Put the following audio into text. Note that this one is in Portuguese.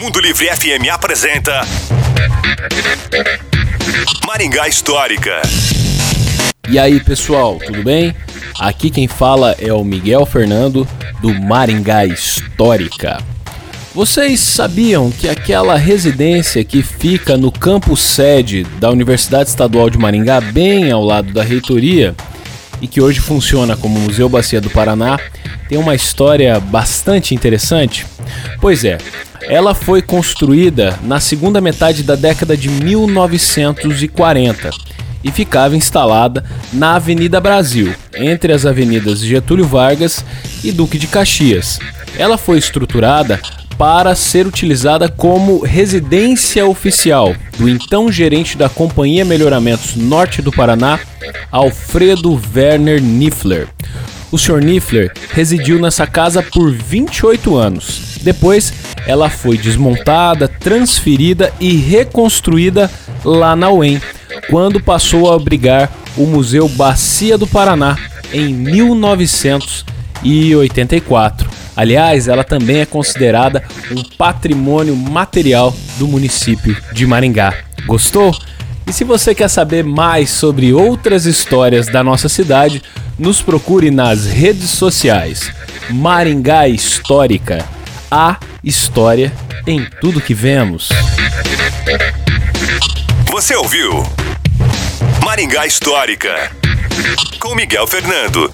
Mundo Livre FM apresenta Maringá Histórica. E aí, pessoal, tudo bem? Aqui quem fala é o Miguel Fernando do Maringá Histórica. Vocês sabiam que aquela residência que fica no campus sede da Universidade Estadual de Maringá, bem ao lado da reitoria, e que hoje funciona como Museu Bacia do Paraná, tem uma história bastante interessante? Pois é, ela foi construída na segunda metade da década de 1940 e ficava instalada na Avenida Brasil, entre as avenidas Getúlio Vargas e Duque de Caxias. Ela foi estruturada para ser utilizada como residência oficial do então gerente da Companhia Melhoramentos Norte do Paraná, Alfredo Werner Niffler. O Sr. Niffler residiu nessa casa por 28 anos. Depois, ela foi desmontada, transferida e reconstruída lá na UEM, quando passou a abrigar o Museu Bacia do Paraná em 1984. Aliás, ela também é considerada um patrimônio material do município de Maringá. Gostou? E se você quer saber mais sobre outras histórias da nossa cidade, nos procure nas redes sociais. Maringá Histórica. A história em tudo que vemos. Você ouviu Maringá Histórica com Miguel Fernando.